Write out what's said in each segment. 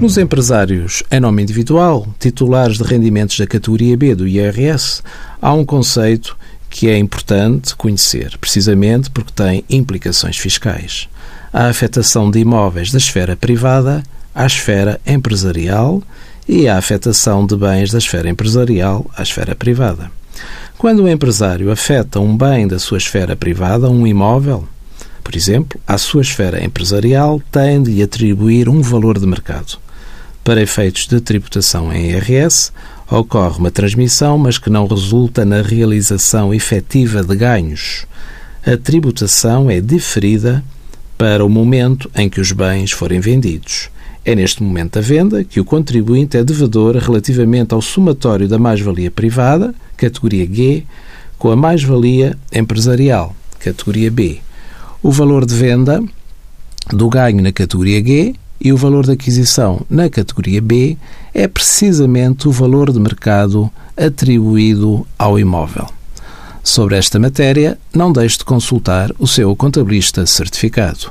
Nos empresários em nome individual, titulares de rendimentos da categoria B do IRS, há um conceito que é importante conhecer, precisamente porque tem implicações fiscais. A afetação de imóveis da esfera privada à esfera empresarial e a afetação de bens da esfera empresarial à esfera privada. Quando o empresário afeta um bem da sua esfera privada, um imóvel, por exemplo, à sua esfera empresarial, tem de lhe atribuir um valor de mercado. Para efeitos de tributação em IRS, ocorre uma transmissão, mas que não resulta na realização efetiva de ganhos. A tributação é diferida para o momento em que os bens forem vendidos. É neste momento da venda que o contribuinte é devedor relativamente ao somatório da mais-valia privada, categoria G, com a mais-valia empresarial, categoria B. O valor de venda do ganho na categoria G e o valor de aquisição na categoria B é precisamente o valor de mercado atribuído ao imóvel. Sobre esta matéria, não deixe de consultar o seu contabilista certificado.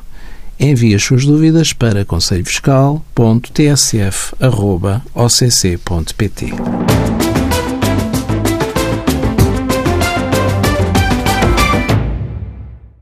Envie as suas dúvidas para conselhofiscal.tsf.occ.pt.